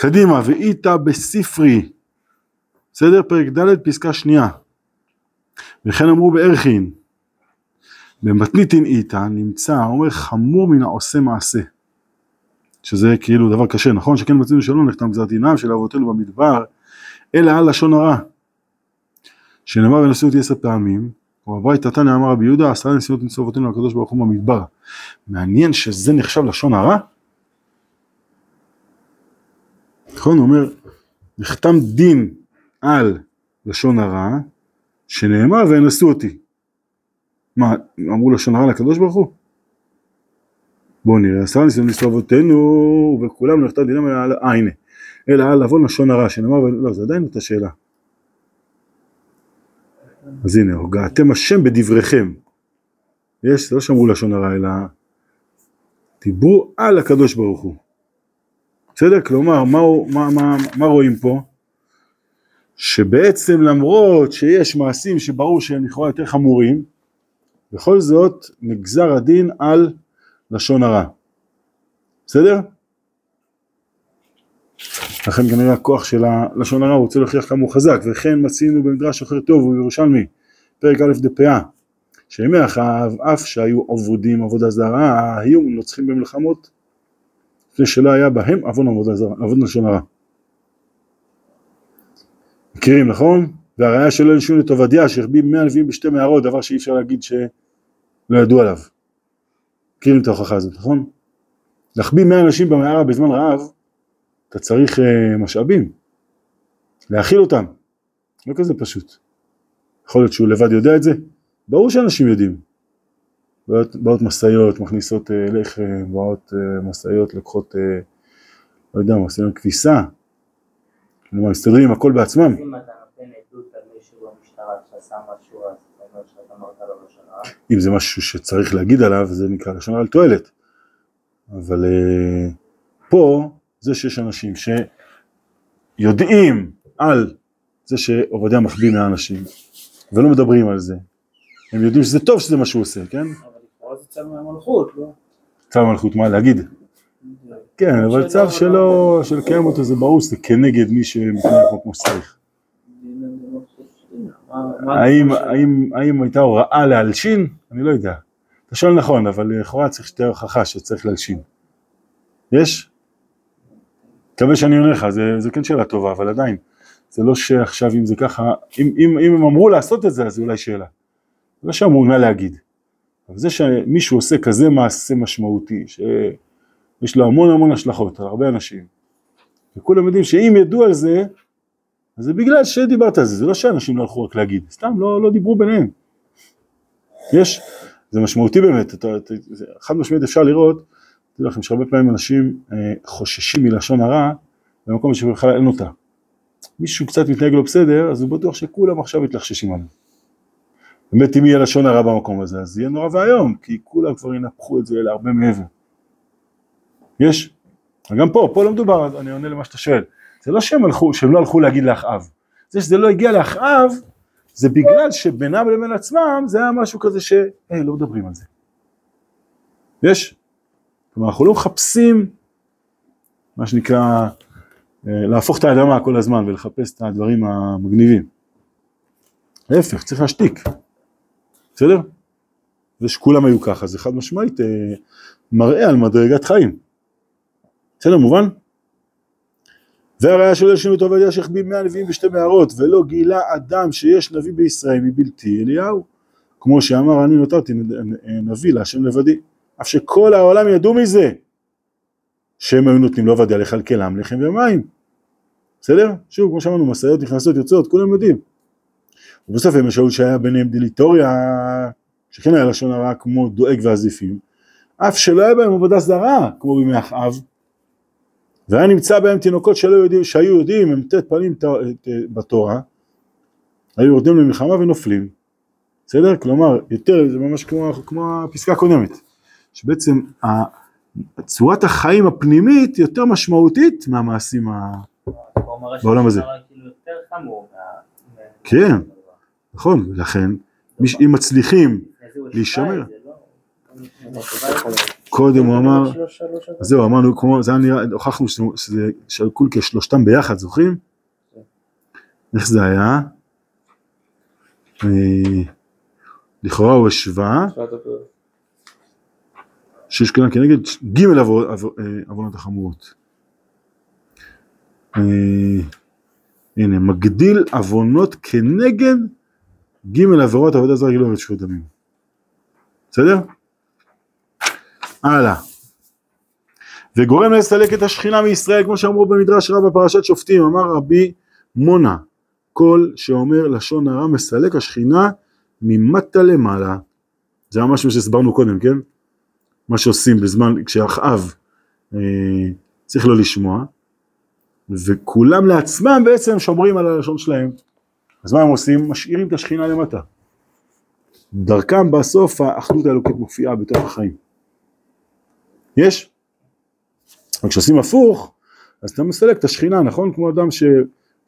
קדימה, ואיתה בספרי, בסדר? פרק ד' פסקה שנייה. וכן אמרו בערכין, במתניתין איתה נמצא, אומר חמור מן העושה מעשה. שזה כאילו דבר קשה, נכון? שכן מצאנו שלא נחתם גזר דינם של אבותינו במדבר, אלא על לשון הרע. שנאמר ונשאו אותי עשר פעמים, ובבית תתניא אמר רבי יהודה, עשרה נשיאות נשאו אבותינו לקדוש ברוך הוא במדבר. מעניין שזה נחשב לשון הרע? נכון? הוא אומר, נחתם דין על לשון הרע, שנאמר וינשאו אותי. מה, אמרו לשון הרע לקדוש ברוך הוא? בואו נראה, עשרה ניסיון לנסוע אבותינו וכולם נכתב דינם אלא, אה הנה, אלא על לבוא לשון הרע שנאמר, לא זה עדיין אותה שאלה. אז הנה, הוגעתם השם בדבריכם. יש, זה לא שאמרו לשון הרע אלא דיברו על הקדוש ברוך הוא. בסדר? כלומר, מה, מה, מה, מה רואים פה? שבעצם למרות שיש מעשים שברור שהם לכאורה יותר חמורים, בכל זאת נגזר הדין על לשון הרע. בסדר? לכן כנראה הכוח של הלשון הרע רוצה להוכיח כמה הוא חזק, וכן מצינו במדרש אחר טוב הוא ירושלמי, פרק א' דפאה, שימי אחאב אף שהיו עבודים עבודה זרה, היו נוצחים במלחמות, לפני שלא היה בהם עוון עבודה זרה, עוון לשון הרע. מכירים נכון? והראיה של אלה שום את עובדיה שהחביא מאה נביאים בשתי מערות, דבר שאי אפשר להגיד שלא ידעו עליו. מכירים את ההוכחה הזאת, נכון? להחביא מאה אנשים במערה בזמן רעב, אתה צריך uh, משאבים, להאכיל אותם, לא כזה פשוט. יכול להיות שהוא לבד יודע את זה? ברור שאנשים יודעים. באות, באות משאיות, מכניסות uh, לחם, באות uh, משאיות, לוקחות, uh, לא יודע, משאיות כביסה, כלומר, מסתדרים עם הכל בעצמם. אם זה משהו שצריך להגיד עליו, זה נקרא לשון על תועלת. אבל uh, פה, זה שיש אנשים שיודעים על זה שעובדיה מחביא מהאנשים, ולא מדברים על זה. הם יודעים שזה טוב שזה מה שהוא עושה, כן? זה צו מהמלכות, לא? צו המלכות, מה להגיד? כן, אבל צו שלו, של לקיים אותו, זה ברור שזה כנגד מי שמתנהג פה כמו שצריך. האם, הייתה הוראה להלשין? אני לא יודע. אתה שואל נכון, אבל לכאורה צריך שתהיה הוכחה שצריך להלשין. יש? מקווה שאני עונה לך, זה, זה כן שאלה טובה, אבל עדיין. זה לא שעכשיו אם זה ככה, אם, אם, אם הם אמרו לעשות את זה, אז זה אולי שאלה. זה לא שאמרו מה להגיד. אבל זה שמישהו עושה כזה מעשה משמעותי, שיש לו המון המון השלכות על הרבה אנשים, וכולם יודעים שאם ידעו על זה, אז זה בגלל שדיברת על זה, זה לא שאנשים לא הלכו רק להגיד, סתם לא, לא דיברו ביניהם. יש, זה משמעותי באמת, אתה, אתה, זה, חד משמעית אפשר לראות, תדעו לכם שהרבה פעמים אנשים אה, חוששים מלשון הרע במקום שבכלל אין אותה. מישהו קצת מתנהג לא בסדר, אז הוא בטוח שכולם עכשיו מתלחששים עליו. באמת אם יהיה לשון הרע במקום הזה, אז יהיה נורא ואיום, כי כולם כבר ינפחו את זה להרבה מעבר. יש? וגם פה, פה לא מדובר, אני עונה למה שאתה שואל. זה לא שהם הלכו, שהם לא הלכו להגיד לאחאב. זה שזה לא הגיע לאחאב, זה בגלל שבינם לבין עצמם זה היה משהו כזה ש... היי, לא מדברים על זה. יש? כלומר, אנחנו לא מחפשים, מה שנקרא, אה, להפוך את האדמה כל הזמן ולחפש את הדברים המגניבים. להפך, צריך להשתיק. בסדר? זה שכולם היו ככה, זה חד משמעית אה, מראה על מדרגת חיים. בסדר, מובן? והראיה של אלשינו את עובדיה שהחביא מאה נביאים בשתי מערות ולא גילה אדם שיש נביא בישראל מבלתי אליהו כמו שאמר אני נותרתי נביא להשם לבדי אף שכל העולם ידעו מזה שהם היו נותנים לו עובדיה לכלכלם לחם ומים בסדר? שוב כמו שאמרנו משאיות נכנסות יוצאות כולם יודעים ובסוף הם שאול שהיה ביניהם דיליטוריה שכן היה לשון הרע כמו דואג ועזיפים אף שלא היה בהם עבודה זרה כמו בימי אחאב והיה נמצא בהם תינוקות שלא יודעים, שהיו יודעים, הם ט' פנים בתורה, היו יורדים למלחמה ונופלים, בסדר? כלומר, יותר, זה ממש כמו, כמו הפסקה הקודמת, שבעצם צורת החיים הפנימית יותר משמעותית מהמעשים ה... בעולם הזה. כאילו כן. נכון, לכן, אם מצליחים להישמר. קודם הוא אמר, זהו אמרנו, כמו, זה היה נראה, הוכחנו שזה- שקול כשלושתם ביחד, זוכרים? איך זה היה? אה, לכאורה הוא השווה. שיש כאן כנגד ג' אה, עוונות החמורות. אה, הנה, מגדיל עוונות כנגד ג' עבירות עבודה זרה גילוי ותשעות דמים. בסדר? הלאה. וגורם לסלק את השכינה מישראל, כמו שאמרו במדרש רב בפרשת שופטים, אמר רבי מונה, כל שאומר לשון הרע מסלק השכינה ממטה למעלה. זה ממש מה שהסברנו קודם, כן? מה שעושים בזמן, כשאחאב אה, צריך לא לשמוע, וכולם לעצמם בעצם שומרים על הלשון שלהם. אז מה הם עושים? משאירים את השכינה למטה. דרכם בסוף האחדות האלוקית מופיעה בתוך החיים. יש? אבל כשעושים הפוך, אז אתה מסלק את השכינה, נכון? כמו אדם ש...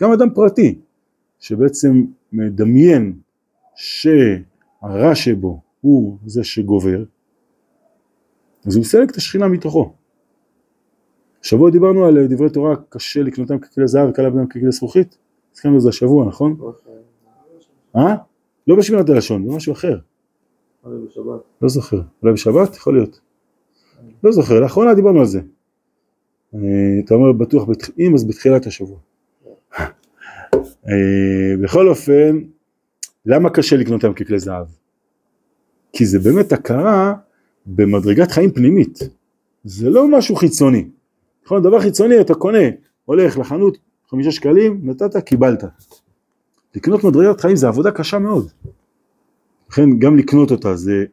גם אדם פרטי, שבעצם מדמיין שהרע שבו הוא זה שגובר, אז הוא מסלק את השכינה מתוכו. השבוע דיברנו על דברי תורה, קשה לקנותם ככלי זהב וקל לבנם ככלי זכוכית, הזכרנו את זה השבוע, נכון? אה? לא בשמירת הלשון, במשהו אחר. לא זוכר. אולי בשבת? יכול להיות. לא זוכר, לאחרונה דיברנו על זה. אה, אתה אומר בטוח, אם אז בתחילת השבוע. אה, בכל אופן, למה קשה לקנות אותם ככלי זהב? כי זה באמת הכרה במדרגת חיים פנימית. זה לא משהו חיצוני. נכון, דבר חיצוני אתה קונה, הולך לחנות, חמישה שקלים, נתת, קיבלת. לקנות מדרגת חיים זה עבודה קשה מאוד. לכן גם לקנות אותה זה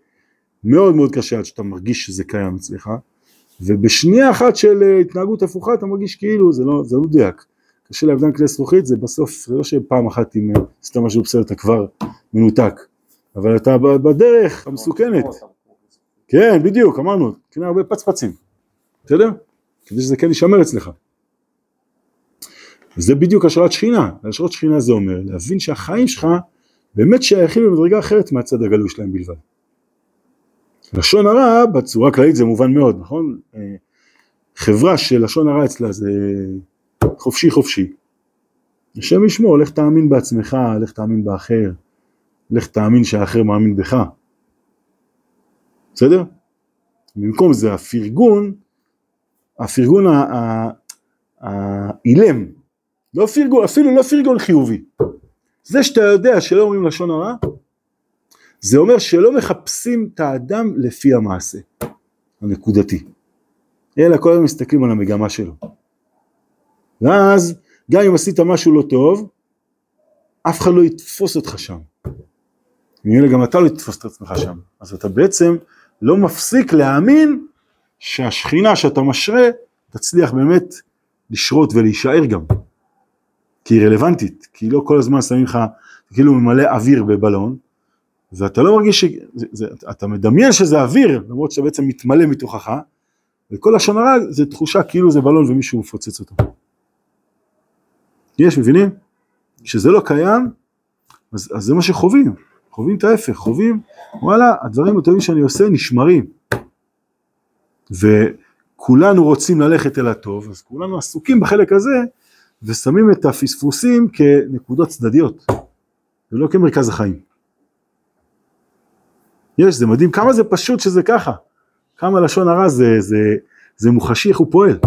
מאוד מאוד קשה עד שאתה מרגיש שזה קיים אצלך, ובשנייה אחת של אה, התנהגות הפוכה אתה מרגיש כאילו זה לא, זה לא מדויק. קשה לאבדן כלי זכוכית זה בסוף, זה לא שפעם אחת אם אה, עשית משהו בסדר אתה כבר מנותק, אבל אתה בדרך המסוכנת. כן, בדיוק, אמרנו, קנה הרבה פצפצים, בסדר? כדי שזה כן יישמר אצלך. וזה בדיוק השראת שכינה, השראת שכינה זה אומר להבין שהחיים שלך באמת שייכים למדרגה אחרת מהצד הגלוי שלהם בלבד. לשון הרע בצורה כללית זה מובן מאוד, נכון? אה, חברה של לשון הרע אצלה זה חופשי חופשי. השם ישמור, לך תאמין בעצמך, לך תאמין באחר, לך תאמין שהאחר מאמין בך. בסדר? במקום זה הפרגון, הפרגון האילם, לא פרגון, אפילו לא פרגון חיובי. זה שאתה יודע שלא אומרים לשון הרע, זה אומר שלא מחפשים את האדם לפי המעשה הנקודתי, אלא כל הזמן מסתכלים על המגמה שלו. ואז גם אם עשית משהו לא טוב, אף אחד לא יתפוס אותך שם. ממילא גם אתה לא תתפוס את עצמך שם. אז אתה בעצם לא מפסיק להאמין שהשכינה שאתה משרה תצליח באמת לשרות ולהישאר גם. כי היא רלוונטית, כי לא כל הזמן שמים לך, כאילו ממלא אוויר בבלון, ואתה לא מרגיש ש... זה, זה, אתה מדמיין שזה אוויר, למרות שאתה בעצם מתמלא מתוכך, וכל לשון הרע זה תחושה כאילו זה בלון ומישהו מפוצץ אותו. יש, מבינים? כשזה לא קיים, אז, אז זה מה שחווים, חווים את ההפך, חווים, וואלה, הדברים הטובים שאני עושה נשמרים. וכולנו רוצים ללכת אל הטוב, אז כולנו עסוקים בחלק הזה, ושמים את הפספוסים כנקודות צדדיות, ולא כמרכז החיים. יש, זה מדהים, כמה זה פשוט שזה ככה, כמה לשון הרע זה, זה, זה מוחשי איך הוא פועל.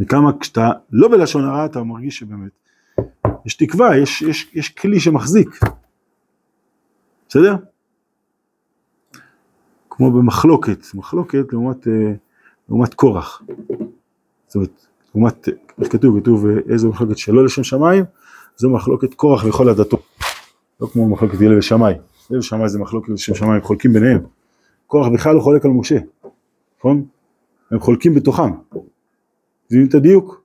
וכמה כשאתה לא בלשון הרע אתה מרגיש שבאמת יש תקווה, יש, יש, יש כלי שמחזיק. בסדר? כמו במחלוקת, מחלוקת לעומת, אה, לעומת קורח. זאת אומרת, לעומת, איך כתוב? כתוב איזו מחלוקת שלא לשם שמיים, זו מחלוקת קורח וכל הדתות. לא כמו מחלוקת הלל ושמאי. הלל ושמאי זה מחלוקת לשם שמיים, חולקים ביניהם. קורח בכלל לא חולק על משה, נכון? הם חולקים בתוכם. מבינים את הדיוק?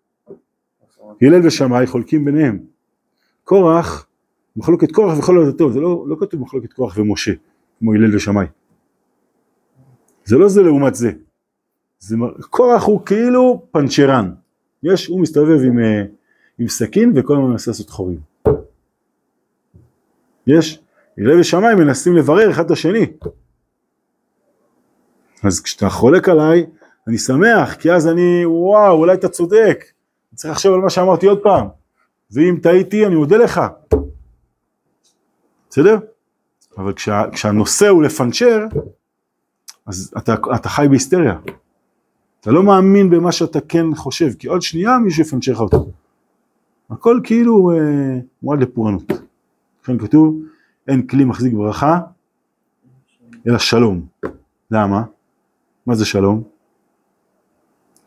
הלל ושמאי חולקים ביניהם. קורח, מחלוקת קורח וכל הדתות, זה לא, לא כתוב מחלוקת קורח ומשה, כמו הלל ושמאי. זה לא זה לעומת זה. זה קורח הוא כאילו פנצ'רן. יש, הוא מסתובב עם, אה, עם סכין וכל הזמן מנסה לעשות חורים. יש, הלל ושמאי מנסים לברר אחד את השני. אז כשאתה חולק עליי, אני שמח, כי אז אני, וואו, אולי אתה צודק, אני צריך לחשוב על מה שאמרתי עוד פעם, ואם טעיתי, אני מודה לך. בסדר? אבל כשה, כשהנושא הוא לפנצ'ר, אז אתה, אתה חי בהיסטריה. אתה לא מאמין במה שאתה כן חושב, כי עוד שנייה מישהו יפנצ'ר לך אותו. הכל כאילו אה, מועד לפורענות. לכן כתוב, אין כלי מחזיק ברכה, אלא שלום. למה? מה זה שלום?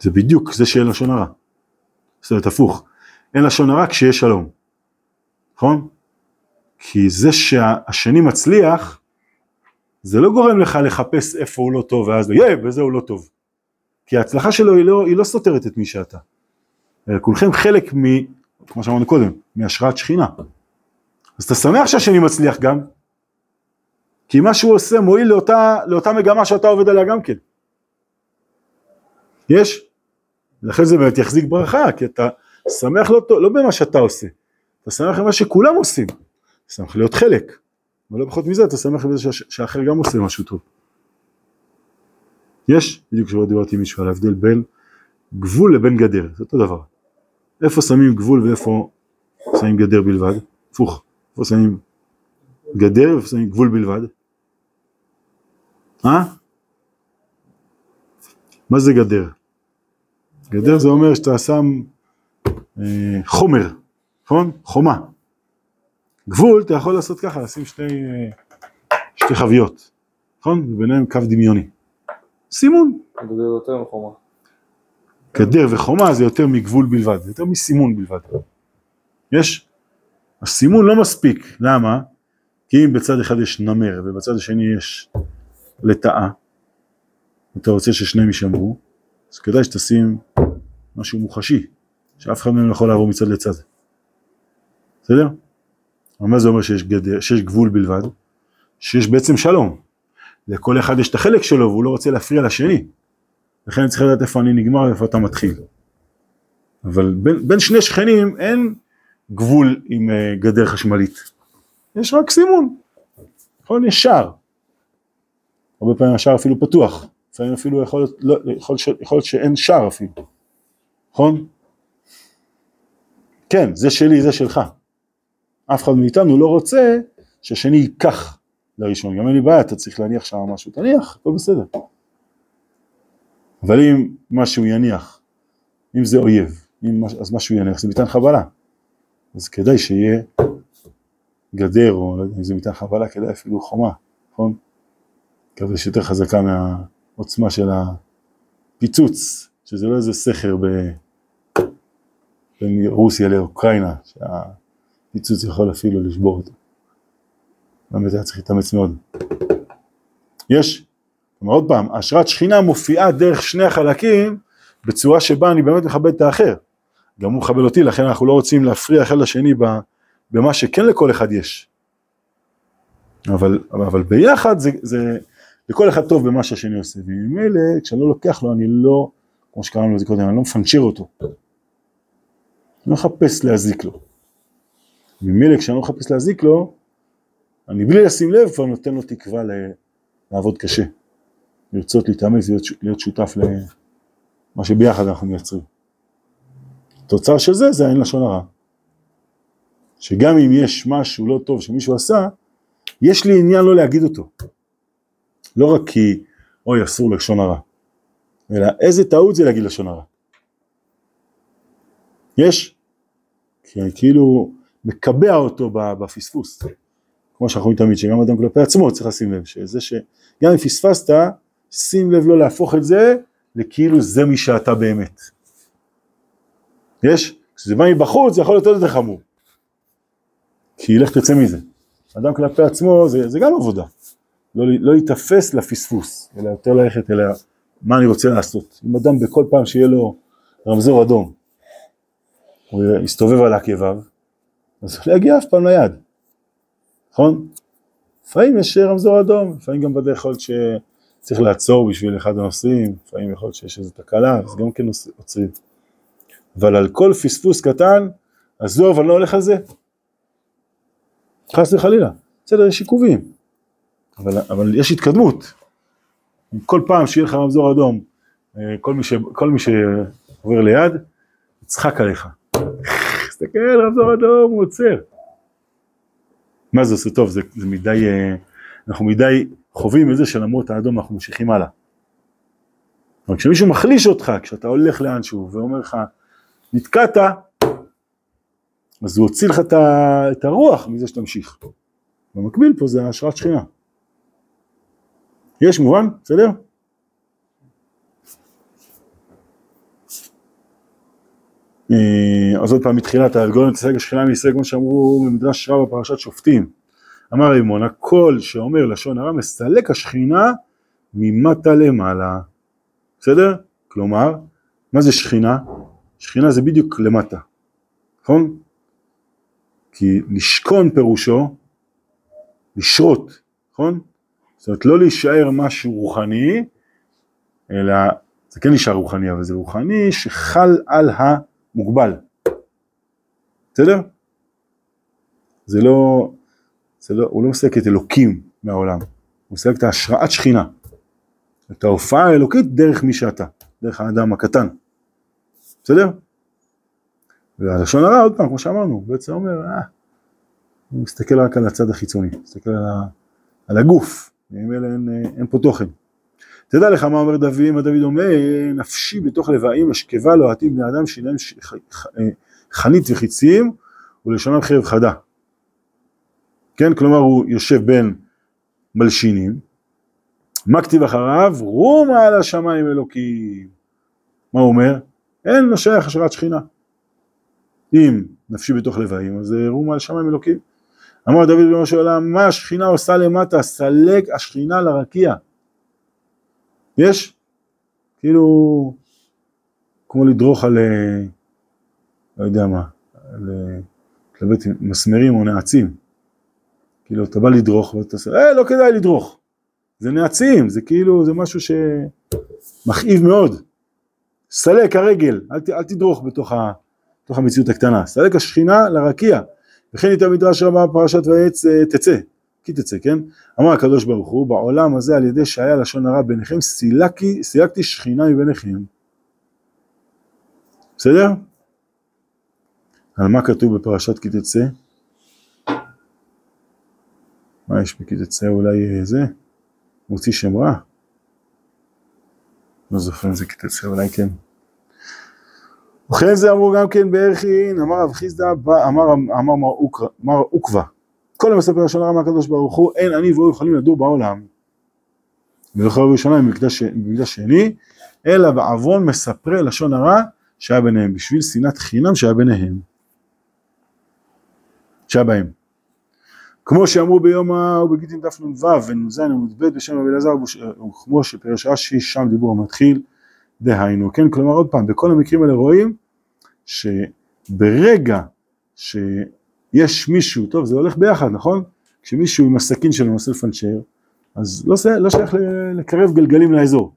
זה בדיוק זה שאין לשון הרע. זאת אומרת, הפוך. אין לשון הרע כשיש שלום. נכון? כי זה שהשני מצליח, זה לא גורם לך לחפש איפה הוא לא טוב ואז, יהיה, בזה הוא לא טוב. כי ההצלחה שלו היא לא, היא לא סותרת את מי שאתה. אלא כולכם חלק מ... כמו שאמרנו קודם, מהשראת שכינה. אז אתה שמח שהשני מצליח גם, כי מה שהוא עושה מועיל לאותה, לאותה מגמה שאתה עובד עליה גם כן. יש? לכן זה באמת יחזיק ברכה, כי אתה שמח לא, לא במה שאתה עושה, אתה שמח במה שכולם עושים, שמח להיות חלק, ולא פחות מזה אתה שמח בזה שאחר גם עושה משהו טוב. יש? בדיוק כשבא דיברתי עם מישהו על ההבדל בין גבול לבין גדר, זה אותו דבר. איפה שמים גבול ואיפה שמים גדר בלבד? הפוך, איפה שמים גדר ואיפה שמים גבול בלבד? אה? מה זה גדר? גדר זה אומר שאתה שם אה, חומר, נכון? חומה. גבול אתה יכול לעשות ככה, לשים שתי, אה, שתי חביות, נכון? וביניהם קו דמיוני. סימון. גדר יותר מחומה. גדר וחומה זה יותר מגבול בלבד, זה יותר מסימון בלבד. יש? הסימון לא מספיק, למה? כי אם בצד אחד יש נמר ובצד השני יש לטאה, אתה רוצה ששניהם יישמרו, אז כדאי שתשים משהו מוחשי, שאף אחד מהם לא יכול לעבור מצד לצד. בסדר? אבל מה זה אומר שיש, גדר, שיש גבול בלבד? שיש בעצם שלום. לכל אחד יש את החלק שלו והוא לא רוצה להפריע לשני. לכן אני צריך לדעת איפה אני נגמר ואיפה אתה מתחיל. אבל בין, בין שני שכנים אין גבול עם uh, גדר חשמלית. יש רק סימון. נכון? יש שער. הרבה פעמים השער אפילו פתוח. לפעמים אפילו יכול להיות, לא, יכול, יכול להיות שאין שער אפילו. נכון? כן, זה שלי, זה שלך. אף אחד מאיתנו לא רוצה שהשני ייקח לראשון. גם אין לי בעיה, אתה צריך להניח שם משהו, תניח, הכל בסדר. אבל אם משהו יניח, אם זה אויב, אם, אז משהו יניח, זה מטען חבלה. אז כדאי שיהיה גדר, או אם זה מטען חבלה, כדאי אפילו חומה, נכון? מקווה שיותר חזקה מהעוצמה של הפיצוץ, שזה לא איזה סכר ב... בין רוסיה לאוקראינה, שהפיצוץ יכול אפילו לשבור אותו. באמת היה צריך להתאמץ מאוד. יש עוד פעם, השראת שכינה מופיעה דרך שני החלקים בצורה שבה אני באמת מכבד את האחר. גם הוא מכבד אותי, לכן אנחנו לא רוצים להפריע אחד לשני במה שכן לכל אחד יש. אבל, אבל ביחד זה, זה לכל אחד טוב במה שהשני עושה, וממילא כשאני לא לוקח לו אני לא, כמו שקראנו לזה קודם, אני לא מפנצ'ר אותו. אני לא מחפש להזיק לו. ממילא כשאני לא מחפש להזיק לו, אני בלי לשים לב כבר נותן לו תקווה לעבוד קשה. לרצות להתאמץ להיות, להיות שותף למה שביחד אנחנו מייצרים. תוצר של זה זה האין לשון הרע. שגם אם יש משהו לא טוב שמישהו עשה, יש לי עניין לא להגיד אותו. לא רק כי אוי אסור לשון הרע, אלא איזה טעות זה להגיד לשון הרע. יש, כי אני כאילו מקבע אותו בפספוס. כמו שאנחנו אומרים תמיד, שגם אדם כלפי עצמו צריך לשים לב, שזה שגם אם פספסת, שים לב לא להפוך את זה לכאילו זה מי שאתה באמת. יש? כשזה בא מבחוץ זה יכול להיות עוד יותר חמור. כי לך תצא מזה. אדם כלפי עצמו זה, זה גם עבודה. לא, לא להיתפס לפספוס, אלא יותר ללכת אלא מה אני רוצה לעשות. אם אדם בכל פעם שיהיה לו רמזור אדום, הוא יסתובב על עקביו, אז הוא לא יגיע אף פעם ליד. נכון? לפעמים יש רמזור אדום, לפעמים גם בדרך יכול להיות צריך לעצור בשביל אחד הנושאים, לפעמים יכול להיות שיש איזו תקלה, אז גם כן עוצרים. אבל על כל פספוס קטן, עזוב, אני לא הולך על זה. חס וחלילה. בסדר, יש עיכובים, אבל, אבל יש התקדמות. כל פעם שיהיה לך רמזור אדום, אה, כל מי, ש, כל מי שעובר ליד, יצחק עליך. תסתכל, רמזור אדום, הוא עוצר. מה זה עושה טוב? זה, זה מדי, אה, אנחנו מדי חווים את זה שלמרות האדום אנחנו ממשיכים הלאה. אבל כשמישהו מחליש אותך, כשאתה הולך לאנשהו ואומר לך, נתקעת, אז הוא הוציא לך את ה- את הרוח מזה שתמשיך. במקביל פה זה השראת שכינה. יש מובן? בסדר? אז עוד פעם מתחילת הארגון תשג השכינה מישראל כמו שאמרו במדרש רב בפרשת שופטים. אמר רימון הכל שאומר לשון הרע מסלק השכינה ממטה למעלה. בסדר? כלומר, מה זה שכינה? שכינה זה בדיוק למטה, נכון? כי לשכון פירושו לשרות, נכון? זאת אומרת לא להישאר משהו רוחני, אלא זה כן נשאר רוחני, אבל זה רוחני שחל על המוגבל. בסדר? זה לא, זה לא, הוא לא מסלק את אלוקים מהעולם, הוא מסלק את ההשראת שכינה, את ההופעה האלוקית דרך מי שאתה, דרך האדם הקטן. בסדר? והלשון הרע, עוד פעם, כמו שאמרנו, בעצם אומר, אה, הוא מסתכל רק על הצד החיצוני, מסתכל על, ה, על הגוף, אלה אין, אין פה תוכן. תדע לך מה אומר דוד, מה דוד אומר, נפשי בתוך לבאים, אשכבה לא עתיד בני אדם, שיניהם ש... ח... ח... אה, חנית וחיצים, ולשונם חרב חדה. כן, כלומר הוא יושב בין מלשינים, מה כתיב אחריו? רומה על השמיים אלוקים. מה הוא אומר? אין לו שייך השראת שכינה. אם נפשי בתוך לבאים, אז רומה על שמיים אלוקים. אמר דוד בן של העולם, מה השכינה עושה למטה? סלק השכינה לרקיע. יש? כאילו, כמו לדרוך על, אה, לא יודע מה, על אה, כלבי מסמרים או נעצים. כאילו, אתה בא לדרוך ואתה עושה, אה, לא כדאי לדרוך. זה נעצים, זה כאילו, זה משהו שמכאיב מאוד. סלק הרגל, אל, ת, אל תדרוך בתוך, ה, בתוך המציאות הקטנה. סלק השכינה לרקיע. וכן איתה מדרש רבה פרשת ויעץ אה, תצא, כי תצא, כן? אמר הקדוש ברוך הוא, בעולם הזה על ידי שהיה לשון הרע ביניכם, סילקי, סילקתי שכינה מביניכם. בסדר? על מה כתוב בפרשת כי תצא? מה יש בכי תצא אולי אה, זה? מוציא שם רע? לא זוכר אם זה כי תצא אולי כן. וכן זה אמרו גם כן בערכין, אמר רב חיסדא, אמר, מר עוקבא, כל המספר לשון הרע מהקדוש ברוך הוא, אין אני והוא יכולים לדור בעולם. ולכל ראשונה במקדש שני, אלא בעוון מספרי לשון הרע שהיה ביניהם, בשביל שנאת חינם שהיה ביניהם. שהיה בהם. כמו שאמרו ביום ההוא בגיטין דף נ"ו ונ"ז ונ"ב בשם רבי אלעזר וכמו שפרש רש"י שם דיבור המתחיל דהיינו, כן? כלומר עוד פעם, בכל המקרים האלה רואים שברגע שיש מישהו, טוב זה הולך ביחד, נכון? כשמישהו עם הסכין שלו מנסה לפנצ'ר, אז לא, לא שייך לקרב גלגלים לאזור.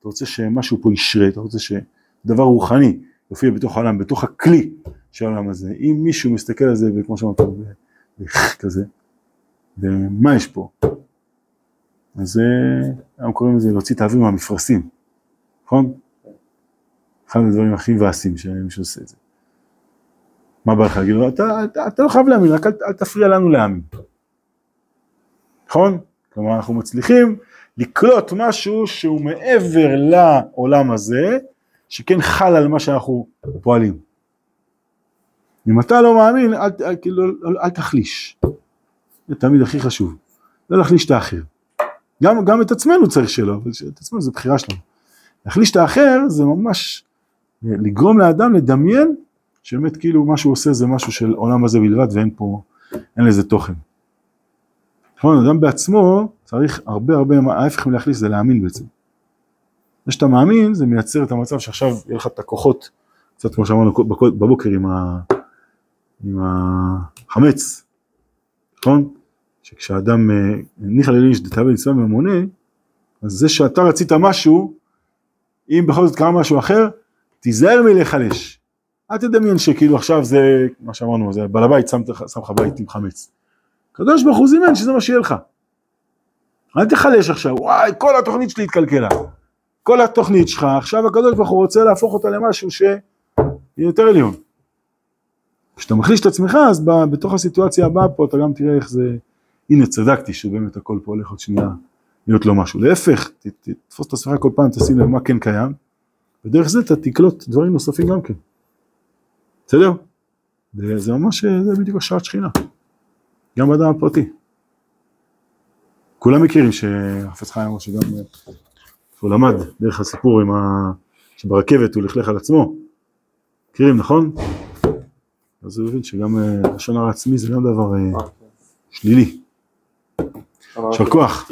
אתה רוצה שמשהו פה ישרה, אתה רוצה שדבר רוחני יופיע בתוך העולם, בתוך הכלי של העולם הזה. אם מישהו מסתכל על זה, וכמו שאמרת, כזה, ומה יש פה? אז אנחנו קוראים לזה להוציא את האוויר מהמפרשים. נכון? אחד הדברים הכי מבאסים שמי שעושה את זה. מה בא לך להגיד לו? אתה, לא חייב להאמין, רק אל, תפריע לנו להאמין. נכון? כלומר אנחנו מצליחים לקלוט משהו שהוא מעבר לעולם הזה, שכן חל על מה שאנחנו פועלים. אם אתה לא מאמין, אל, אל, כאילו, אל, אל תחליש. זה תמיד הכי חשוב. לא להחליש את האחר. גם, גם את עצמנו צריך שלא, אבל את עצמנו זה בחירה שלנו. להחליש את האחר זה ממש לגרום לאדם לדמיין שבאמת כאילו מה שהוא עושה זה משהו של עולם הזה בלבד ואין פה, אין לזה תוכן. נכון, אדם בעצמו צריך הרבה הרבה, ההפך מלהחליש זה להאמין בעצם. זה שאתה מאמין זה מייצר את המצב שעכשיו יהיה לך את הכוחות, קצת כמו שאמרנו בבוקר עם, ה, עם החמץ, נכון? שכשאדם ניחא ללינש דתאבל מצווה ממונה, אז זה שאתה רצית משהו, אם בכל זאת קרה משהו אחר, תיזהר מלהיחלש. אל תדמיין שכאילו עכשיו זה, מה שאמרנו, זה בעל הבית שם, לך בית עם חמץ. הקדוש ברוך הוא זימן שזה מה שיהיה לך. אל תחלש עכשיו, וואי, כל התוכנית שלי התקלקלה. כל התוכנית שלך, עכשיו הקדוש ברוך הוא רוצה להפוך אותה למשהו שיהיה יותר עליון. כשאתה מחליש את עצמך, אז ב, בתוך הסיטואציה הבאה פה, אתה גם תראה איך זה, הנה צדקתי שבאמת הכל פה הולך עוד שנייה להיות לא משהו. להפך, ת- תתפוס את עצמך כל פעם, תשים לב מה כן קיים, ודרך זה אתה תקלוט דברים נוספים גם כן. בסדר? זה, ממש, זה בדיוק השראת שכינה. גם באדם הפרטי. כולם מכירים שהחפץ חיים אמר שגם הוא למד דרך הסיפור עם ה... שברכבת הוא לכלך על עצמו. מכירים, נכון? אז הוא הבין שגם אה, לשון הרע עצמי זה גם דבר אה, שלילי. יישר כוח.